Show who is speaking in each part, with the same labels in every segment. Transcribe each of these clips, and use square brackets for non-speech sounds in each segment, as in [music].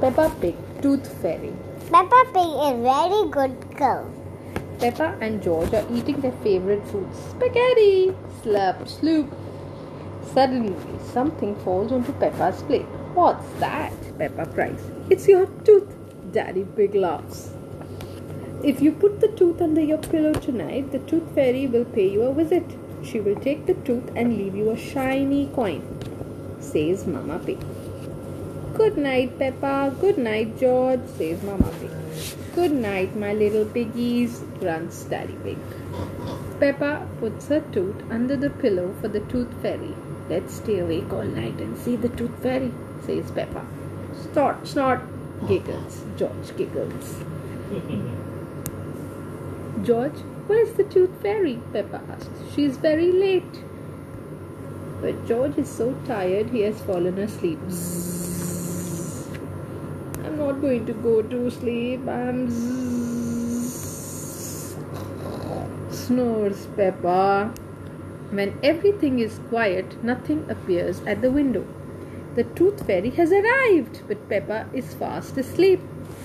Speaker 1: Peppa Pig, Tooth Fairy.
Speaker 2: Peppa Pig is a very good girl.
Speaker 1: Peppa and George are eating their favorite food, spaghetti. Slurp, sloop. Suddenly, something falls onto Peppa's plate. What's that? Peppa cries. It's your tooth. Daddy Pig laughs. If you put the tooth under your pillow tonight, the tooth fairy will pay you a visit. She will take the tooth and leave you a shiny coin, says Mama Pig. Good night, Peppa. Good night, George, says Mama Pig. Good night, my little piggies, grunts Daddy Pig. Peppa puts her tooth under the pillow for the tooth fairy. Let's stay awake all night and see the tooth fairy, says Peppa. Snort, snort, giggles. George giggles. [laughs] George, where's the tooth fairy? Peppa asks. She's very late. But George is so tired he has fallen asleep. Not going to go to sleep. I'm snores Peppa. When everything is quiet, nothing appears at the window. The tooth fairy has arrived, but Peppa is fast asleep.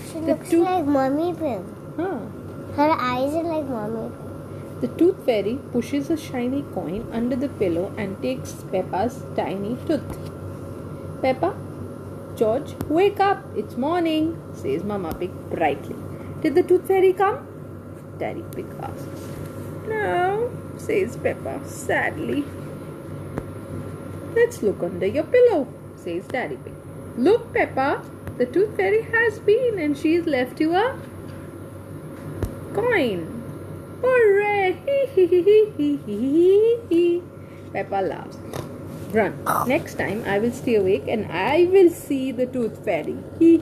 Speaker 2: She
Speaker 1: The
Speaker 2: looks
Speaker 1: tooth-
Speaker 2: like mommy pig.
Speaker 1: Huh.
Speaker 2: Her eyes are like mommy pig.
Speaker 1: The tooth fairy pushes a shiny coin under the pillow and takes Peppa's tiny tooth. Peppa, George, wake up! It's morning, says Mama Pig brightly. Did the tooth fairy come? Daddy Pig asks. No, says Peppa sadly. Let's look under your pillow, says Daddy Pig. Look, Peppa, the tooth fairy has been and she's left you a coin. Hooray! Peppa laughs. Run. Next time I will stay awake and I will see the tooth fairy.
Speaker 2: Where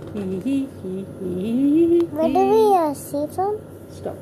Speaker 2: do we uh, see from?
Speaker 1: Stop.